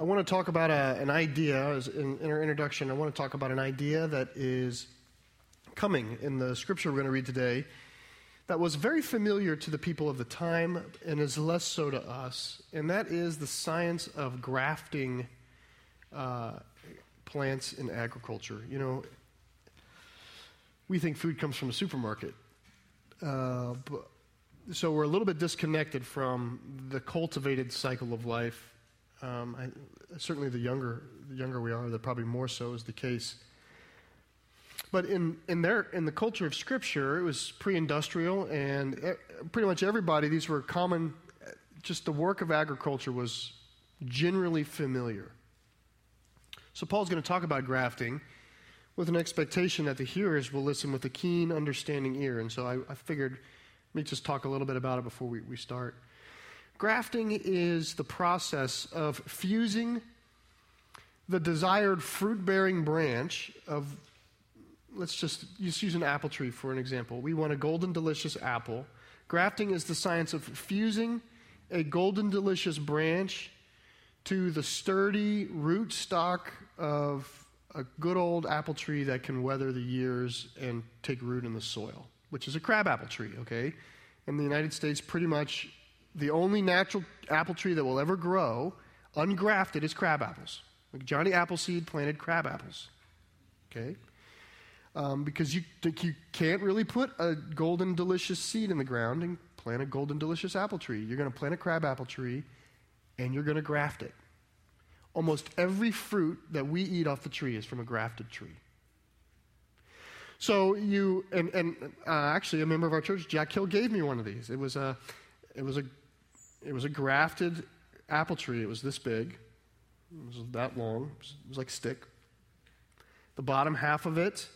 I want to talk about a, an idea, in, in our introduction, I want to talk about an idea that is coming in the scripture we're going to read today that was very familiar to the people of the time and is less so to us, and that is the science of grafting uh, plants in agriculture. You know, we think food comes from a supermarket. Uh, so we're a little bit disconnected from the cultivated cycle of life. Um, I, certainly, the younger the younger we are, the probably more so is the case. But in in their in the culture of Scripture, it was pre-industrial, and pretty much everybody. These were common. Just the work of agriculture was generally familiar. So Paul's going to talk about grafting with an expectation that the hearers will listen with a keen, understanding ear. And so I, I figured, let me just talk a little bit about it before we, we start. Grafting is the process of fusing the desired fruit bearing branch of, let's just, just use an apple tree for an example. We want a golden delicious apple. Grafting is the science of fusing a golden delicious branch to the sturdy root stock of a good old apple tree that can weather the years and take root in the soil, which is a crabapple tree, okay? In the United States, pretty much the only natural apple tree that will ever grow, ungrafted, is crab apples. Like Johnny Appleseed planted crab apples, okay? Um, because you, you can't really put a golden delicious seed in the ground and plant a golden delicious apple tree. You're going to plant a crab apple tree and you're going to graft it. Almost every fruit that we eat off the tree is from a grafted tree. So you and and uh, actually a member of our church, Jack Hill, gave me one of these. It was a it was a it was a grafted apple tree. It was this big. It was that long. It was, it was like a stick. The bottom half of it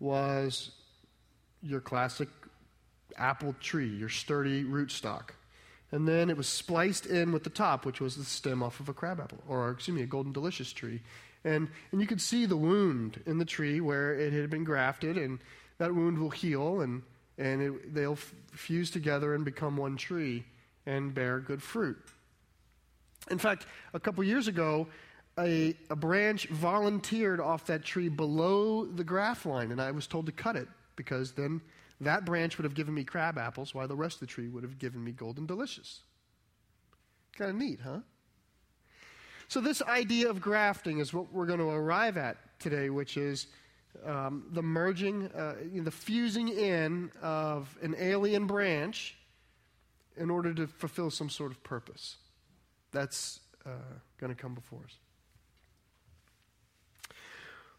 was your classic apple tree, your sturdy rootstock and then it was spliced in with the top, which was the stem off of a crabapple, or excuse me, a golden delicious tree. And, and you could see the wound in the tree where it had been grafted, and that wound will heal, and, and it, they'll f- fuse together and become one tree and bear good fruit. In fact, a couple years ago, a, a branch volunteered off that tree below the graft line, and I was told to cut it because then that branch would have given me crab apples, while the rest of the tree would have given me golden delicious. Kind of neat, huh? So, this idea of grafting is what we're going to arrive at today, which is um, the merging, uh, the fusing in of an alien branch in order to fulfill some sort of purpose. That's uh, going to come before us.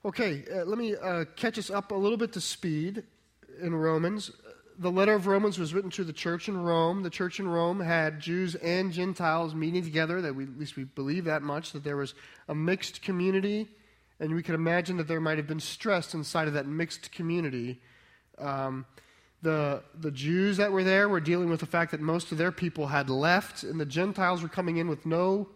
Okay, uh, let me uh, catch us up a little bit to speed in Romans. The letter of Romans was written to the church in Rome. The church in Rome had Jews and Gentiles meeting together. That we, at least we believe that much. That there was a mixed community, and we can imagine that there might have been stress inside of that mixed community. Um, the the Jews that were there were dealing with the fact that most of their people had left, and the Gentiles were coming in with no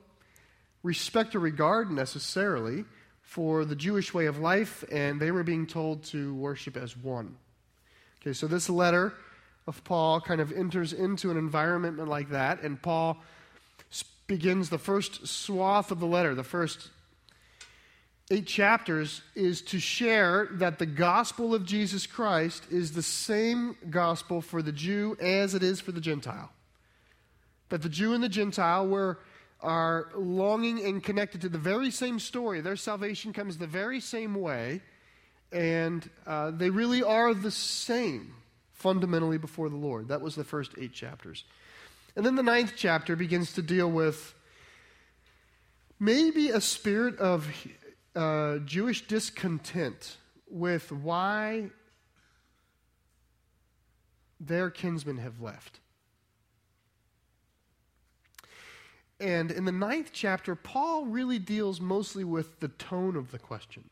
respect or regard necessarily for the Jewish way of life, and they were being told to worship as one. Okay, so this letter of Paul kind of enters into an environment like that, and Paul begins the first swath of the letter, the first eight chapters, is to share that the gospel of Jesus Christ is the same gospel for the Jew as it is for the Gentile. That the Jew and the Gentile were are longing and connected to the very same story. Their salvation comes the very same way and uh, they really are the same fundamentally before the Lord. That was the first eight chapters. And then the ninth chapter begins to deal with maybe a spirit of uh, Jewish discontent with why their kinsmen have left. And in the ninth chapter, Paul really deals mostly with the tone of the question.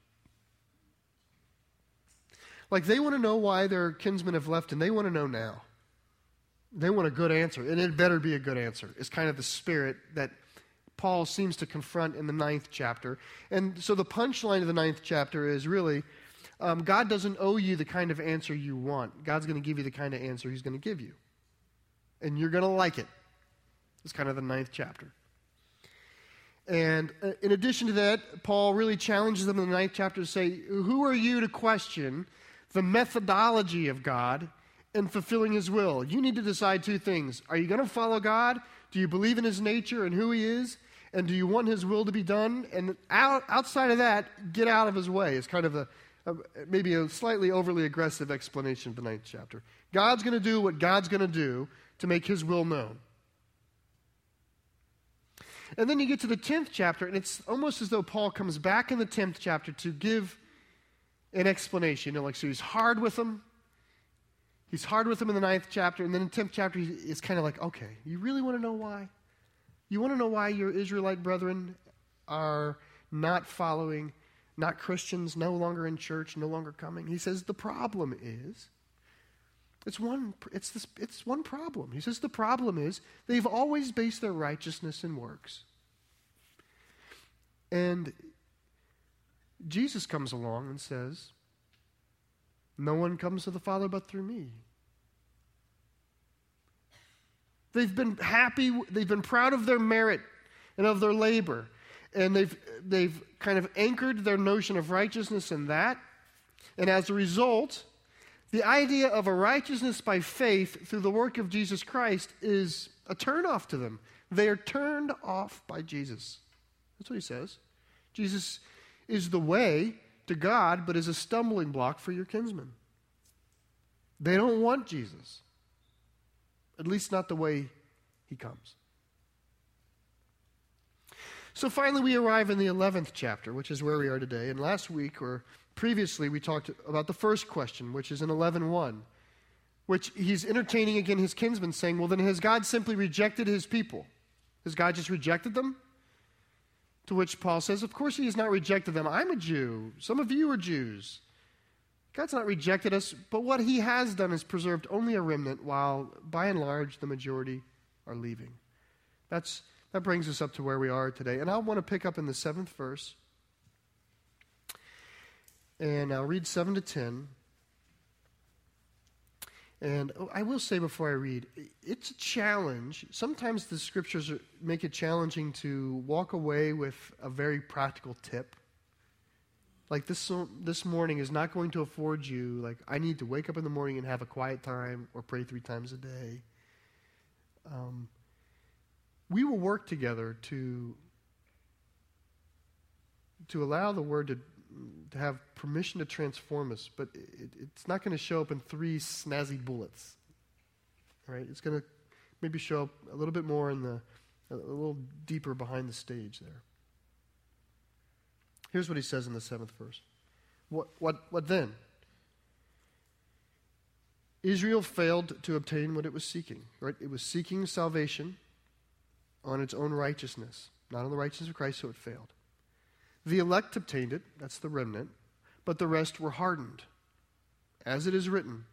Like they want to know why their kinsmen have left, and they want to know now. They want a good answer, and it better be a good answer. It's kind of the spirit that Paul seems to confront in the ninth chapter. And so the punchline of the ninth chapter is really um, God doesn't owe you the kind of answer you want. God's going to give you the kind of answer He's going to give you. And you're going to like it. It's kind of the ninth chapter. And uh, in addition to that, Paul really challenges them in the ninth chapter to say, Who are you to question the methodology of God in fulfilling his will? You need to decide two things. Are you going to follow God? Do you believe in his nature and who he is? And do you want his will to be done? And out, outside of that, get out of his way. It's kind of a, a maybe a slightly overly aggressive explanation of the ninth chapter. God's going to do what God's going to do to make his will known. And then you get to the 10th chapter, and it's almost as though Paul comes back in the 10th chapter to give an explanation. You know, like, so he's hard with them. He's hard with them in the ninth chapter, and then in the 10th chapter, it's kind of like, okay, you really want to know why? You want to know why your Israelite brethren are not following, not Christians, no longer in church, no longer coming? He says the problem is it's one, it's, this, it's one problem. He says the problem is they've always based their righteousness in works. And Jesus comes along and says, No one comes to the Father but through me. They've been happy, they've been proud of their merit and of their labor. And they've, they've kind of anchored their notion of righteousness in that. And as a result, the idea of a righteousness by faith through the work of Jesus Christ is a turnoff to them. They are turned off by Jesus. That's what he says. Jesus is the way to God, but is a stumbling block for your kinsmen. They don't want Jesus, at least not the way he comes. So finally, we arrive in the 11th chapter, which is where we are today. And last week, or previously we talked about the first question, which is in 11.1, which he's entertaining again his kinsmen, saying, Well, then has God simply rejected his people? Has God just rejected them? To which Paul says, Of course he has not rejected them. I'm a Jew. Some of you are Jews. God's not rejected us, but what he has done is preserved only a remnant, while by and large the majority are leaving. That's, that brings us up to where we are today. And I want to pick up in the seventh verse. And I'll read 7 to 10. And oh, I will say before I read, it's a challenge. Sometimes the scriptures make it challenging to walk away with a very practical tip. Like this, this morning is not going to afford you, like, I need to wake up in the morning and have a quiet time or pray three times a day. Um, we will work together to, to allow the word to to have permission to transform us, but it, it's not going to show up in three snazzy bullets. Right? It's going to maybe show up a little bit more in the, a little deeper behind the stage there. Here's what he says in the seventh verse. What, what, what then? Israel failed to obtain what it was seeking. Right? It was seeking salvation on its own righteousness, not on the righteousness of Christ, so it failed. The elect obtained it, that's the remnant, but the rest were hardened. As it is written,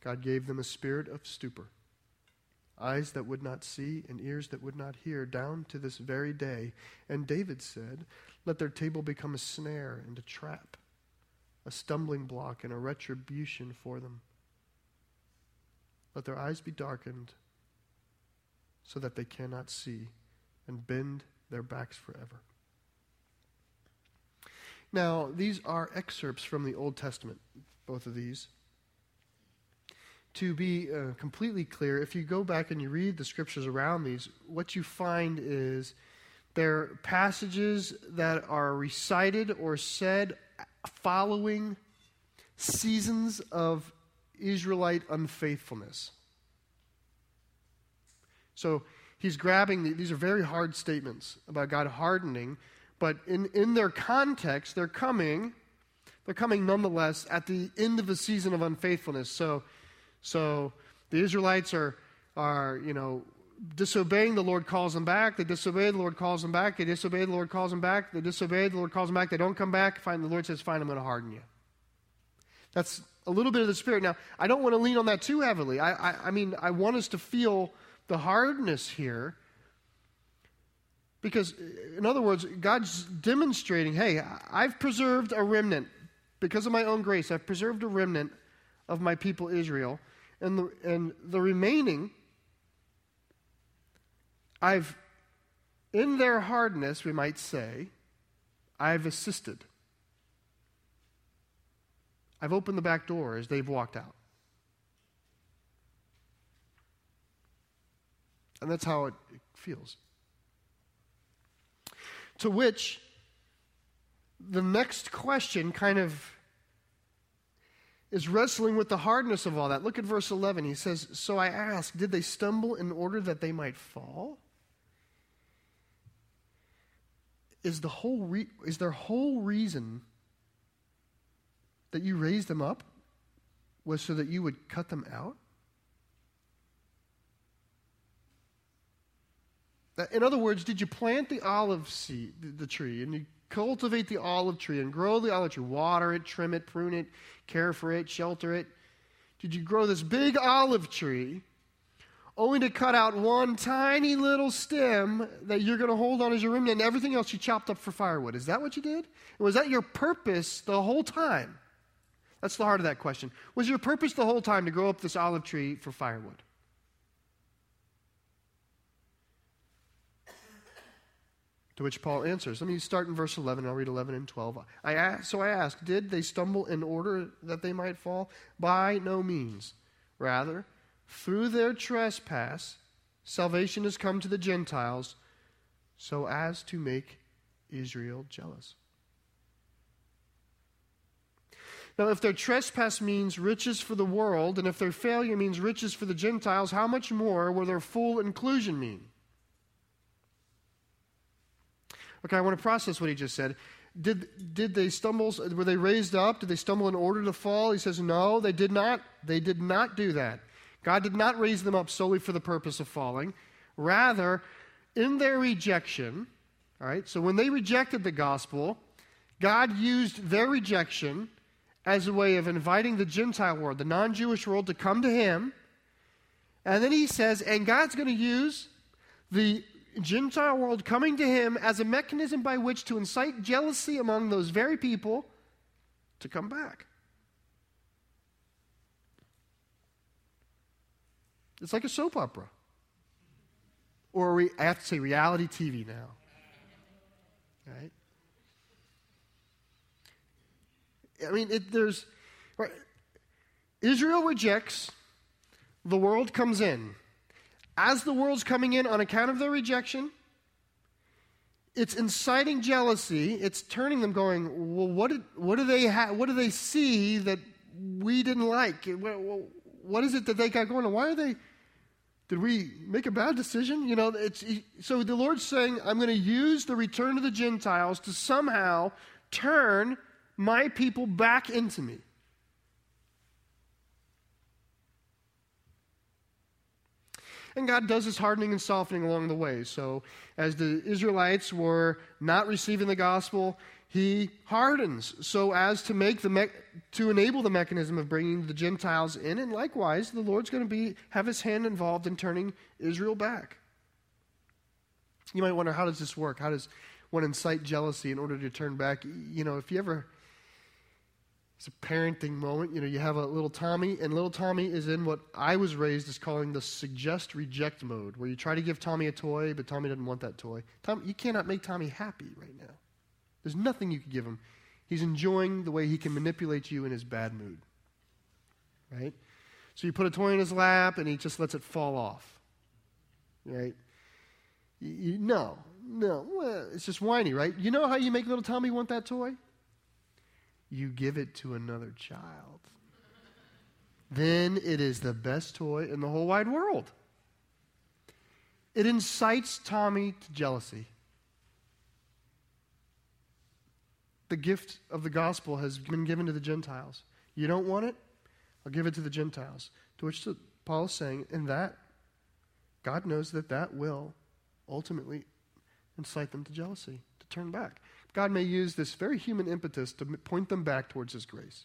God gave them a spirit of stupor, eyes that would not see and ears that would not hear, down to this very day. And David said, Let their table become a snare and a trap, a stumbling block and a retribution for them. Let their eyes be darkened so that they cannot see, and bend their backs forever. Now, these are excerpts from the Old Testament, both of these. To be uh, completely clear, if you go back and you read the scriptures around these, what you find is they're passages that are recited or said following seasons of Israelite unfaithfulness. So he's grabbing, the, these are very hard statements about God hardening but in, in their context, they're coming, they're coming nonetheless at the end of a season of unfaithfulness. So, so the Israelites are, are, you know, disobeying, the Lord calls them back. They disobey, the Lord calls them back. They disobey, the Lord calls them back. They disobey, the Lord calls them back. They don't come back. Fine, the Lord says, fine, I'm going to harden you. That's a little bit of the Spirit. Now, I don't want to lean on that too heavily. I, I, I mean, I want us to feel the hardness here because, in other words, God's demonstrating hey, I've preserved a remnant. Because of my own grace, I've preserved a remnant of my people Israel. And the, and the remaining, I've in their hardness, we might say, I've assisted. I've opened the back door as they've walked out. And that's how it feels. To which the next question kind of is wrestling with the hardness of all that. Look at verse 11. He says, So I ask, did they stumble in order that they might fall? Is, the whole re- is their whole reason that you raised them up was so that you would cut them out? In other words, did you plant the olive seed, the tree, and you cultivate the olive tree and grow the olive tree, water it, trim it, prune it, care for it, shelter it? Did you grow this big olive tree only to cut out one tiny little stem that you're going to hold on as your remnant and everything else you chopped up for firewood? Is that what you did? Was that your purpose the whole time? That's the heart of that question. Was your purpose the whole time to grow up this olive tree for firewood? To which Paul answers. Let me start in verse 11. I'll read 11 and 12. I ask, so I ask, did they stumble in order that they might fall? By no means. Rather, through their trespass, salvation has come to the Gentiles so as to make Israel jealous. Now, if their trespass means riches for the world, and if their failure means riches for the Gentiles, how much more will their full inclusion mean? Okay, I want to process what he just said. Did, did they stumble? Were they raised up? Did they stumble in order to fall? He says, no, they did not. They did not do that. God did not raise them up solely for the purpose of falling. Rather, in their rejection, all right, so when they rejected the gospel, God used their rejection as a way of inviting the Gentile world, the non Jewish world, to come to Him. And then He says, and God's going to use the Gentile world coming to him as a mechanism by which to incite jealousy among those very people to come back. It's like a soap opera. Or re- I have to say reality TV now. Right? I mean, it, there's. Right, Israel rejects, the world comes in as the world's coming in on account of their rejection, it's inciting jealousy. It's turning them going, well, what, did, what, do they ha- what do they see that we didn't like? What is it that they got going on? Why are they, did we make a bad decision? You know, it's, so the Lord's saying, I'm going to use the return of the Gentiles to somehow turn my people back into me. And God does his hardening and softening along the way. So, as the Israelites were not receiving the gospel, he hardens so as to make the me- to enable the mechanism of bringing the Gentiles in, and likewise, the Lord's going to be have his hand involved in turning Israel back. You might wonder, how does this work? How does one incite jealousy in order to turn back? You know, if you ever it's a parenting moment. You know, you have a little Tommy, and little Tommy is in what I was raised as calling the suggest reject mode, where you try to give Tommy a toy, but Tommy doesn't want that toy. You cannot make Tommy happy right now. There's nothing you can give him. He's enjoying the way he can manipulate you in his bad mood. Right? So you put a toy in his lap, and he just lets it fall off. Right? You, you, no, no. Well, it's just whiny, right? You know how you make little Tommy want that toy? you give it to another child. Then it is the best toy in the whole wide world. It incites Tommy to jealousy. The gift of the gospel has been given to the Gentiles. You don't want it? I'll give it to the Gentiles. To which Paul is saying, in that, God knows that that will ultimately incite them to jealousy, to turn back. God may use this very human impetus to point them back towards His grace.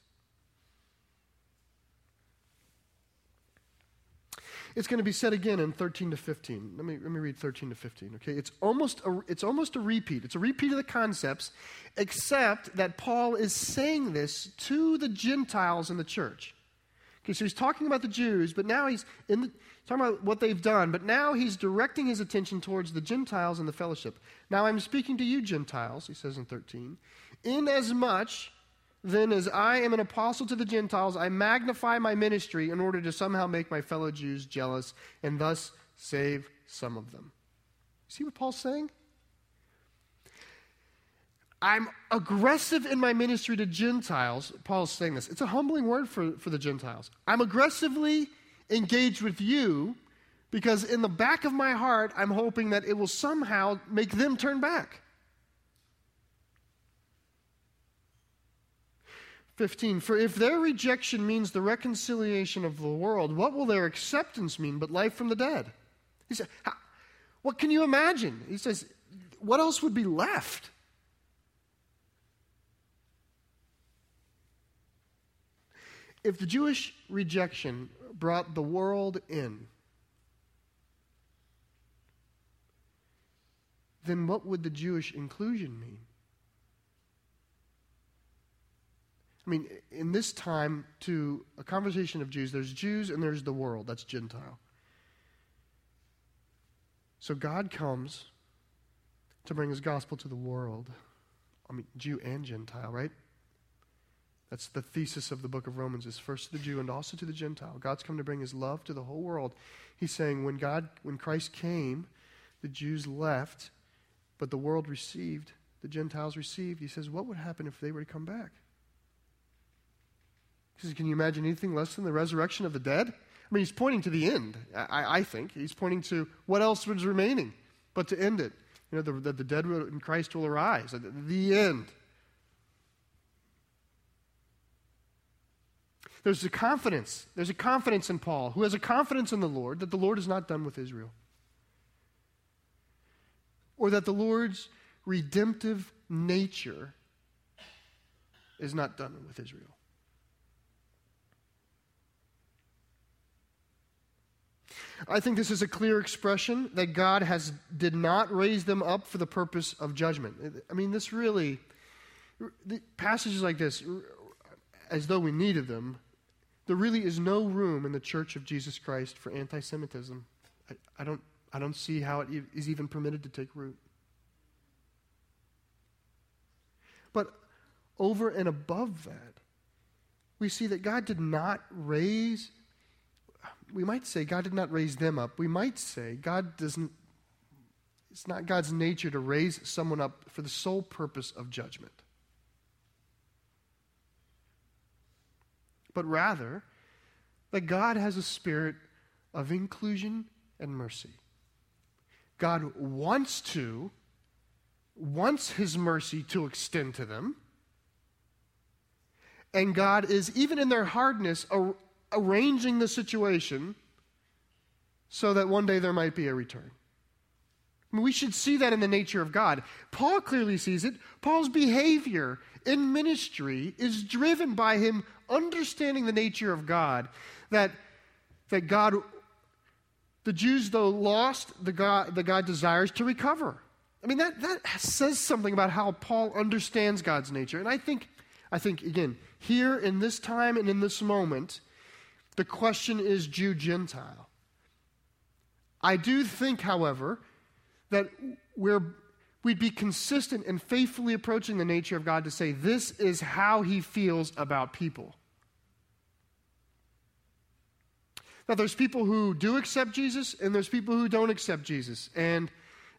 It's going to be said again in 13 to 15. Let me, let me read 13 to 15. Okay, it's almost a, it's almost a repeat. It's a repeat of the concepts, except that Paul is saying this to the Gentiles in the church. Okay, so he's talking about the Jews, but now he's in the, talking about what they've done, but now he's directing his attention towards the Gentiles and the fellowship. Now I'm speaking to you, Gentiles, he says in 13. Inasmuch then as I am an apostle to the Gentiles, I magnify my ministry in order to somehow make my fellow Jews jealous and thus save some of them. See what Paul's saying? I'm aggressive in my ministry to Gentiles. Paul's saying this. It's a humbling word for, for the Gentiles. I'm aggressively engaged with you because in the back of my heart, I'm hoping that it will somehow make them turn back. 15. For if their rejection means the reconciliation of the world, what will their acceptance mean but life from the dead? He said, What can you imagine? He says, What else would be left? If the Jewish rejection brought the world in, then what would the Jewish inclusion mean? I mean, in this time, to a conversation of Jews, there's Jews and there's the world. That's Gentile. So God comes to bring his gospel to the world. I mean, Jew and Gentile, right? That's the thesis of the book of Romans is first to the Jew and also to the Gentile. God's come to bring his love to the whole world. He's saying when God when Christ came, the Jews left, but the world received, the Gentiles received. He says, what would happen if they were to come back? He says, Can you imagine anything less than the resurrection of the dead? I mean, he's pointing to the end, I, I think. He's pointing to what else was remaining but to end it. You know, the, the, the dead in Christ will arise. The end. There's a confidence. There's a confidence in Paul, who has a confidence in the Lord that the Lord is not done with Israel. Or that the Lord's redemptive nature is not done with Israel. I think this is a clear expression that God has did not raise them up for the purpose of judgment. I mean, this really passages like this, as though we needed them, there really is no room in the Church of Jesus Christ for anti Semitism. I, I, don't, I don't see how it is even permitted to take root. But over and above that, we see that God did not raise, we might say God did not raise them up. We might say God doesn't, it's not God's nature to raise someone up for the sole purpose of judgment. but rather that God has a spirit of inclusion and mercy. God wants to, wants his mercy to extend to them. And God is, even in their hardness, ar- arranging the situation so that one day there might be a return. I mean, we should see that in the nature of God. Paul clearly sees it. Paul's behavior in ministry is driven by him understanding the nature of God, that, that God, the Jews, though lost, the God, the God desires to recover. I mean, that, that says something about how Paul understands God's nature. And I think, I think, again, here in this time and in this moment, the question is Jew Gentile. I do think, however, that we're we'd be consistent and faithfully approaching the nature of God to say, this is how he feels about people. Now, there's people who do accept Jesus, and there's people who don't accept Jesus. And,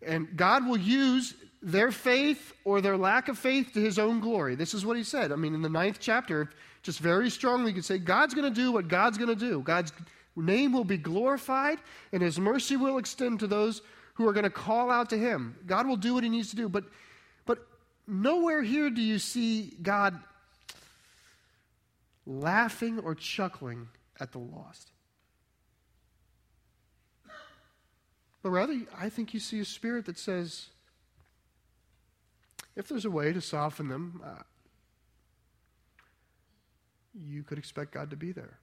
and God will use their faith or their lack of faith to his own glory. This is what he said. I mean, in the ninth chapter, just very strongly, you could say, God's going to do what God's going to do. God's name will be glorified, and his mercy will extend to those who are going to call out to him. God will do what he needs to do. But, but nowhere here do you see God laughing or chuckling at the lost. But rather, I think you see a spirit that says, if there's a way to soften them, uh, you could expect God to be there.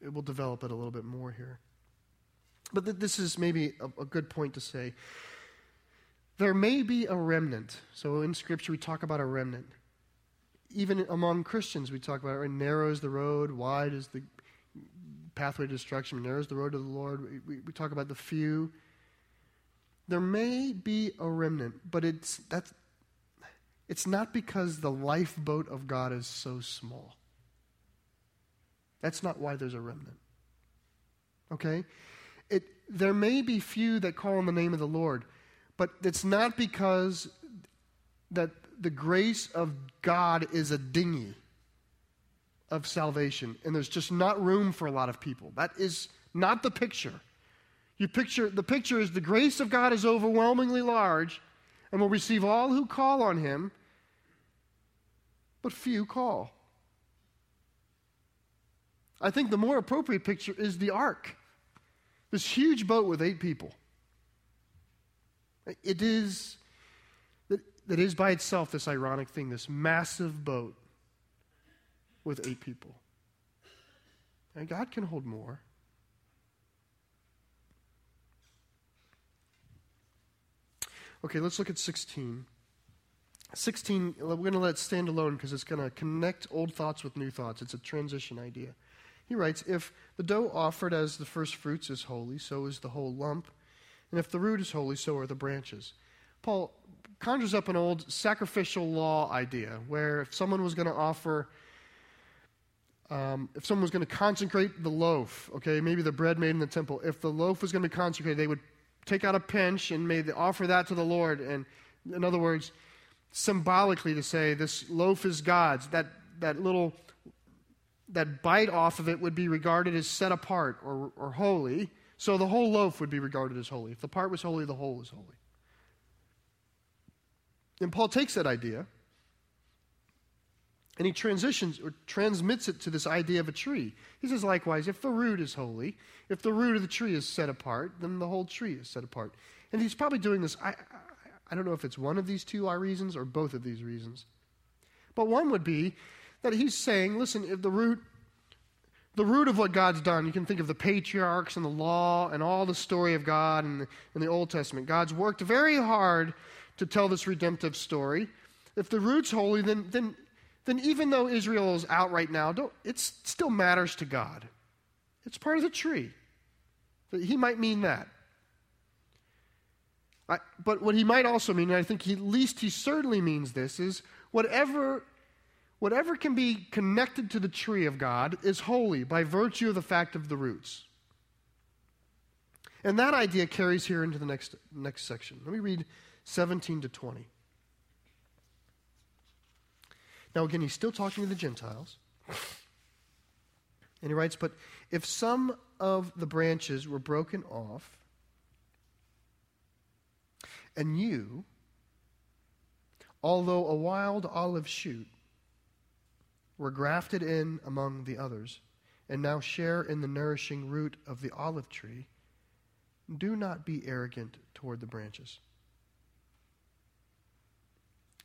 it will develop it a little bit more here. But th- this is maybe a, a good point to say. There may be a remnant. So in Scripture, we talk about a remnant. even among Christians, we talk about it, right? Narrow is the road, wide is the pathway to destruction, narrow is the road to the Lord. We, we, we talk about the few. There may be a remnant, but it's, that's, it's not because the lifeboat of God is so small. That's not why there's a remnant. Okay? It, there may be few that call on the name of the Lord, but it's not because that the grace of God is a dinghy of salvation, and there's just not room for a lot of people. That is not the picture. You picture the picture is the grace of God is overwhelmingly large and will receive all who call on him, but few call. I think the more appropriate picture is the ark. This huge boat with eight people. It is that is by itself this ironic thing, this massive boat with eight people. And God can hold more. Okay, let's look at 16. 16, we're going to let it stand alone because it's going to connect old thoughts with new thoughts. It's a transition idea. He writes If the dough offered as the first fruits is holy, so is the whole lump. And if the root is holy, so are the branches. Paul conjures up an old sacrificial law idea where if someone was going to offer, um, if someone was going to consecrate the loaf, okay, maybe the bread made in the temple, if the loaf was going to be consecrated, they would take out a pinch and maybe offer that to the Lord. And in other words, symbolically to say this loaf is God's, that, that little that bite off of it would be regarded as set apart or, or holy. So the whole loaf would be regarded as holy. If the part was holy, the whole is holy. And Paul takes that idea and he transitions or transmits it to this idea of a tree. He says, likewise, if the root is holy, if the root of the tree is set apart, then the whole tree is set apart. And he's probably doing this. I, I, don't know if it's one of these two reasons or both of these reasons. But one would be that he's saying, listen, if the root the root of what God's done, you can think of the patriarchs and the law and all the story of God in the, in the Old Testament. God's worked very hard to tell this redemptive story. If the root's holy, then, then, then even though Israel is out right now, it still matters to God. It's part of the tree. He might mean that. I, but what he might also mean, and I think at least he certainly means this, is whatever, whatever can be connected to the tree of God is holy by virtue of the fact of the roots. And that idea carries here into the next, next section. Let me read 17 to 20. Now, again, he's still talking to the Gentiles. And he writes, But if some of the branches were broken off, and you, although a wild olive shoot, were grafted in among the others, and now share in the nourishing root of the olive tree, do not be arrogant toward the branches.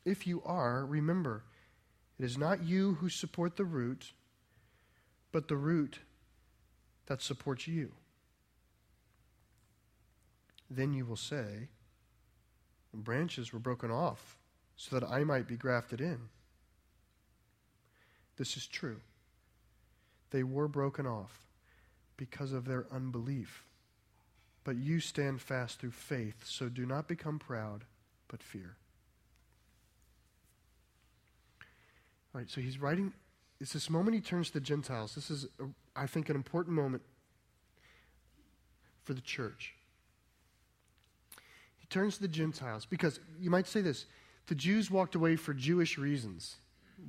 If you are, remember, it is not you who support the root, but the root that supports you. Then you will say, Branches were broken off so that I might be grafted in. This is true. They were broken off because of their unbelief. But you stand fast through faith, so do not become proud, but fear. All right, so he's writing, it's this moment he turns to the Gentiles. This is, I think, an important moment for the church. He turns to the Gentiles because you might say this the Jews walked away for Jewish reasons.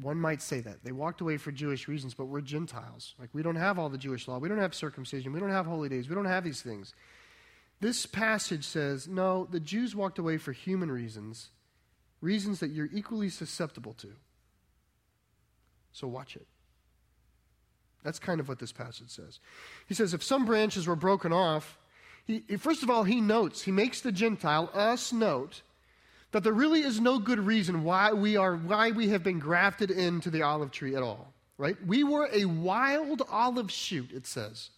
One might say that. They walked away for Jewish reasons, but we're Gentiles. Like, we don't have all the Jewish law. We don't have circumcision. We don't have holy days. We don't have these things. This passage says no, the Jews walked away for human reasons, reasons that you're equally susceptible to. So watch it. That's kind of what this passage says. He says, if some branches were broken off, he, first of all, he notes, he makes the Gentile, us, note that there really is no good reason why we are, why we have been grafted into the olive tree at all. Right? We were a wild olive shoot, it says.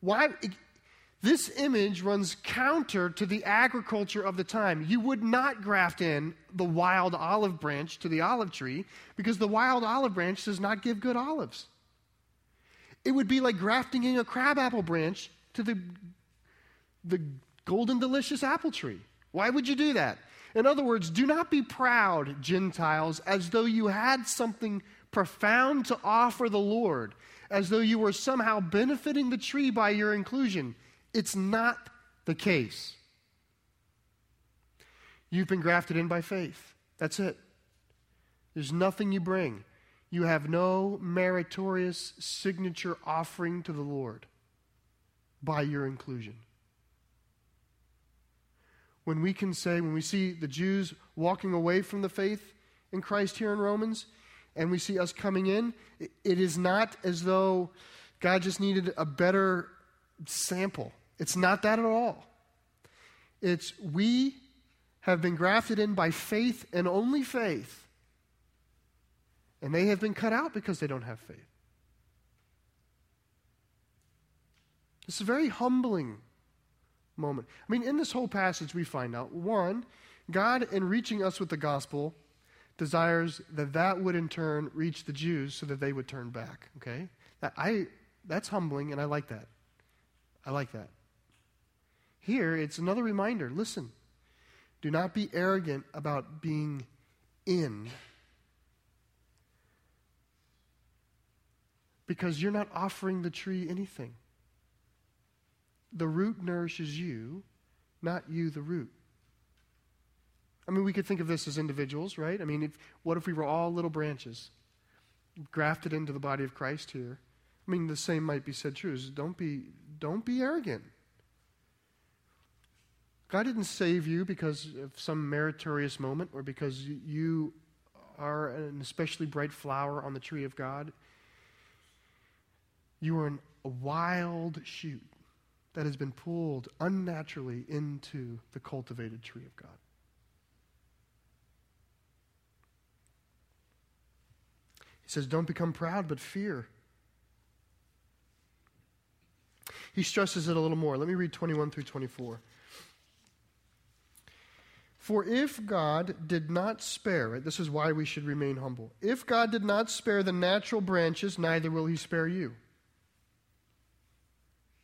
Why? This image runs counter to the agriculture of the time. You would not graft in the wild olive branch to the olive tree because the wild olive branch does not give good olives. It would be like grafting in a crabapple branch to the, the golden delicious apple tree. Why would you do that? In other words, do not be proud, Gentiles, as though you had something profound to offer the Lord, as though you were somehow benefiting the tree by your inclusion. It's not the case. You've been grafted in by faith. That's it. There's nothing you bring. You have no meritorious signature offering to the Lord by your inclusion. When we can say, when we see the Jews walking away from the faith in Christ here in Romans, and we see us coming in, it is not as though God just needed a better sample. It's not that at all. It's we have been grafted in by faith and only faith. And they have been cut out because they don't have faith. It's a very humbling moment. I mean, in this whole passage, we find out one, God, in reaching us with the gospel, desires that that would in turn reach the Jews so that they would turn back. Okay? That, I, that's humbling, and I like that. I like that. Here, it's another reminder listen, do not be arrogant about being in, because you're not offering the tree anything. The root nourishes you, not you, the root. I mean, we could think of this as individuals, right? I mean, if, what if we were all little branches grafted into the body of Christ here? I mean, the same might be said true. Don't be, don't be arrogant. God didn't save you because of some meritorious moment or because you are an especially bright flower on the tree of God. You are an, a wild shoot that has been pulled unnaturally into the cultivated tree of God. He says, Don't become proud, but fear. He stresses it a little more. Let me read 21 through 24. For if God did not spare it, this is why we should remain humble. If God did not spare the natural branches, neither will he spare you.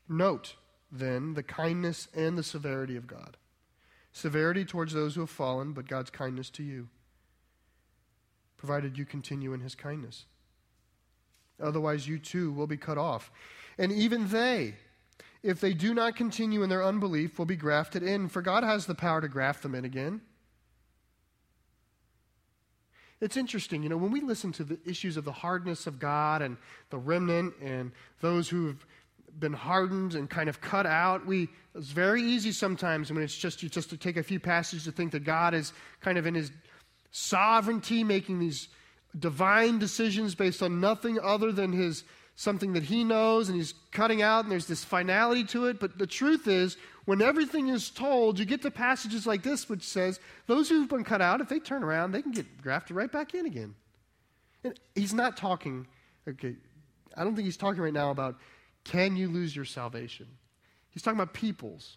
Note, then, the kindness and the severity of God. Severity towards those who have fallen, but God's kindness to you, provided you continue in his kindness. Otherwise, you too will be cut off. And even they, if they do not continue in their unbelief, will be grafted in, for God has the power to graft them in again. It's interesting, you know, when we listen to the issues of the hardness of God and the remnant and those who've been hardened and kind of cut out, we it's very easy sometimes when it's just you just to take a few passages to think that God is kind of in his sovereignty making these divine decisions based on nothing other than his something that he knows and he's cutting out and there's this finality to it. But the truth is, when everything is told, you get to passages like this, which says, those who've been cut out, if they turn around, they can get grafted right back in again. And he's not talking, okay, I don't think he's talking right now about can you lose your salvation? He's talking about peoples.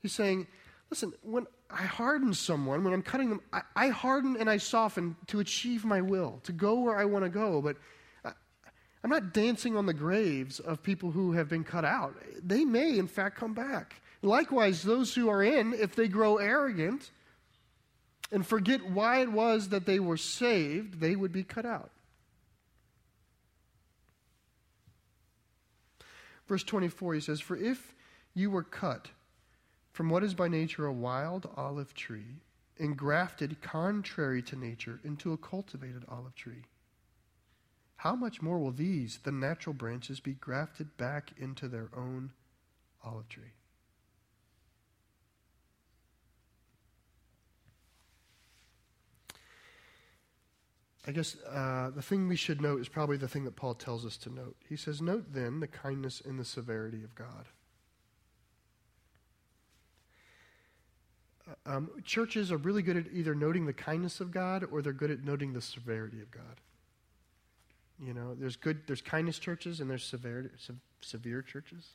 He's saying, listen, when I harden someone, when I'm cutting them, I, I harden and I soften to achieve my will, to go where I want to go. But I, I'm not dancing on the graves of people who have been cut out. They may, in fact, come back. Likewise, those who are in, if they grow arrogant and forget why it was that they were saved, they would be cut out. Verse 24, he says, For if you were cut, from what is by nature a wild olive tree, engrafted contrary to nature into a cultivated olive tree. How much more will these, the natural branches, be grafted back into their own olive tree? I guess uh, the thing we should note is probably the thing that Paul tells us to note. He says, Note then the kindness and the severity of God. Um, churches are really good at either noting the kindness of God or they're good at noting the severity of God. You know, there's good, there's kindness churches and there's severe, se- severe churches.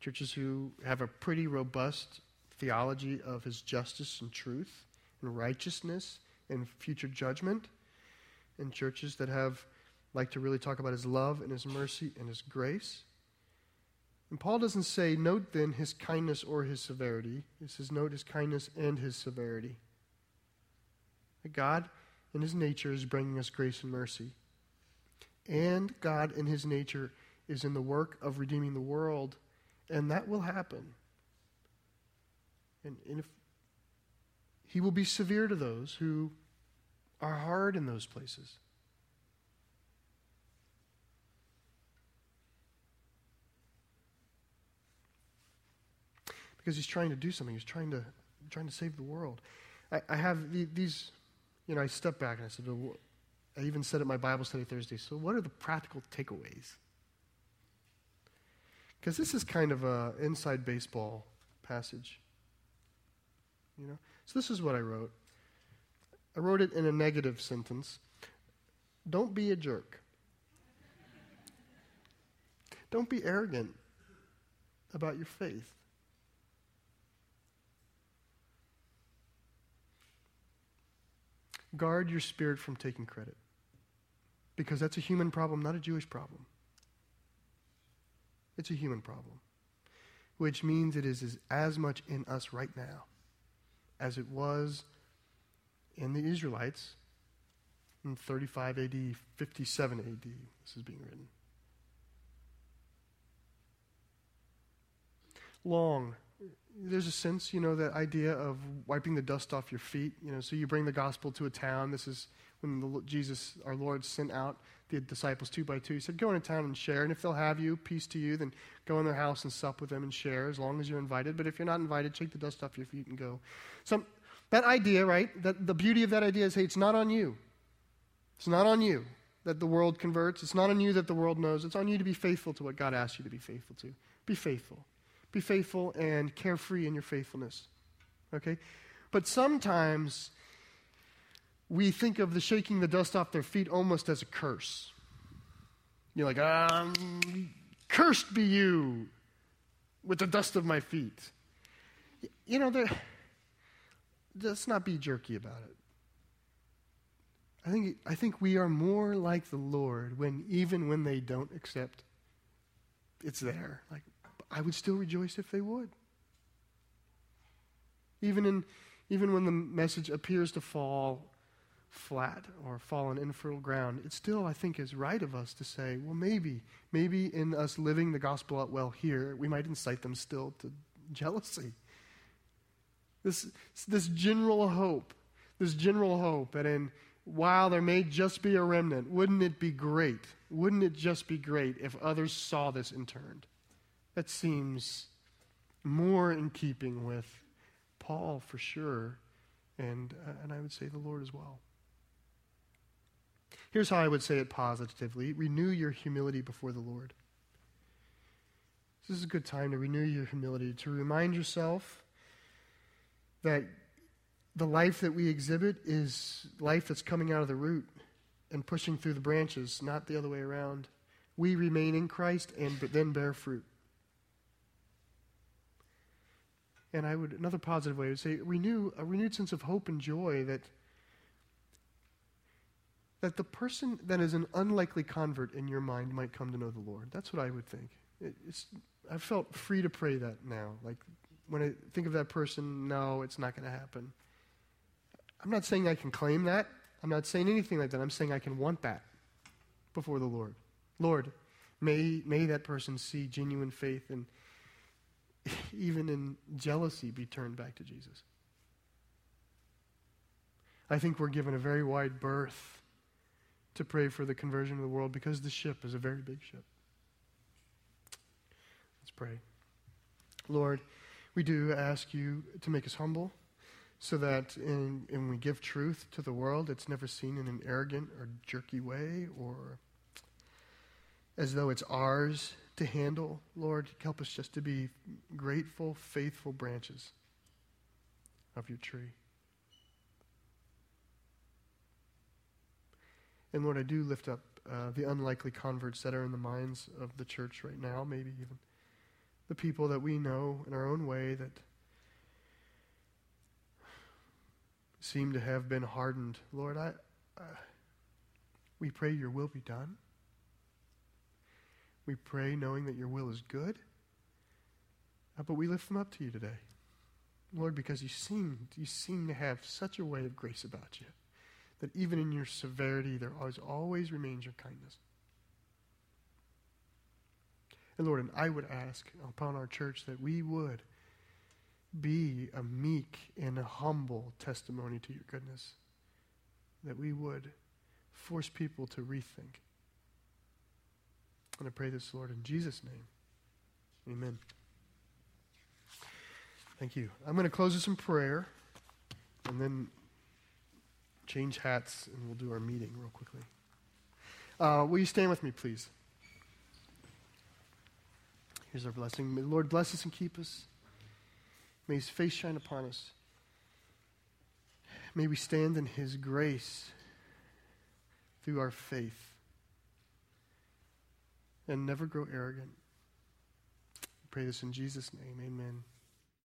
Churches who have a pretty robust theology of his justice and truth and righteousness and future judgment. And churches that have like to really talk about his love and his mercy and his grace. And Paul doesn't say, note then his kindness or his severity. He says, note his kindness and his severity. That God in his nature is bringing us grace and mercy. And God in his nature is in the work of redeeming the world, and that will happen. And, and if he will be severe to those who are hard in those places. Because he's trying to do something. He's trying to trying to save the world. I, I have the, these, you know, I stepped back and I said, well, I even said at my Bible study Thursday, so what are the practical takeaways? Because this is kind of a inside baseball passage. You know? So this is what I wrote. I wrote it in a negative sentence. Don't be a jerk. Don't be arrogant about your faith. Guard your spirit from taking credit. Because that's a human problem, not a Jewish problem. It's a human problem. Which means it is as much in us right now as it was in the Israelites in 35 AD, 57 AD. This is being written. Long there's a sense, you know, that idea of wiping the dust off your feet. You know, so you bring the gospel to a town. This is when the, Jesus, our Lord, sent out the disciples two by two. He said, "Go into town and share, and if they'll have you, peace to you. Then go in their house and sup with them and share, as long as you're invited. But if you're not invited, shake the dust off your feet and go." So that idea, right? That the beauty of that idea is, hey, it's not on you. It's not on you that the world converts. It's not on you that the world knows. It's on you to be faithful to what God asks you to be faithful to. Be faithful. Be faithful and carefree in your faithfulness. Okay? But sometimes we think of the shaking the dust off their feet almost as a curse. You're like, um, cursed be you with the dust of my feet. You know, let's not be jerky about it. I think, I think we are more like the Lord when even when they don't accept, it's there. Like, I would still rejoice if they would. Even, in, even when the message appears to fall flat or fallen infertile ground, it still, I think, is right of us to say, well, maybe, maybe in us living the gospel out well here, we might incite them still to jealousy. This, this general hope, this general hope that in while there may just be a remnant, wouldn't it be great? Wouldn't it just be great if others saw this and turned? That seems more in keeping with Paul for sure, and, uh, and I would say the Lord as well. Here's how I would say it positively renew your humility before the Lord. This is a good time to renew your humility, to remind yourself that the life that we exhibit is life that's coming out of the root and pushing through the branches, not the other way around. We remain in Christ and then bear fruit. And I would, another positive way, would say renew, a renewed sense of hope and joy that, that the person that is an unlikely convert in your mind might come to know the Lord. That's what I would think. It, it's, I felt free to pray that now. Like, when I think of that person, no, it's not going to happen. I'm not saying I can claim that. I'm not saying anything like that. I'm saying I can want that before the Lord. Lord, may, may that person see genuine faith and even in jealousy, be turned back to Jesus. I think we're given a very wide berth to pray for the conversion of the world because the ship is a very big ship. Let's pray. Lord, we do ask you to make us humble so that in, when we give truth to the world, it's never seen in an arrogant or jerky way or as though it's ours to handle. Lord, help us just to be grateful, faithful branches of your tree. And Lord, I do lift up uh, the unlikely converts that are in the minds of the church right now, maybe even the people that we know in our own way that seem to have been hardened. Lord, I, uh, we pray your will be done. We pray knowing that your will is good. Uh, but we lift them up to you today. Lord, because you seem, you seem to have such a way of grace about you that even in your severity, there always, always remains your kindness. And Lord, and I would ask upon our church that we would be a meek and a humble testimony to your goodness, that we would force people to rethink. And I pray this, Lord, in Jesus' name. Amen. Thank you. I'm going to close with some prayer and then change hats and we'll do our meeting real quickly. Uh, will you stand with me, please? Here's our blessing. May the Lord bless us and keep us. May his face shine upon us. May we stand in his grace through our faith and never grow arrogant. We pray this in Jesus' name. Amen.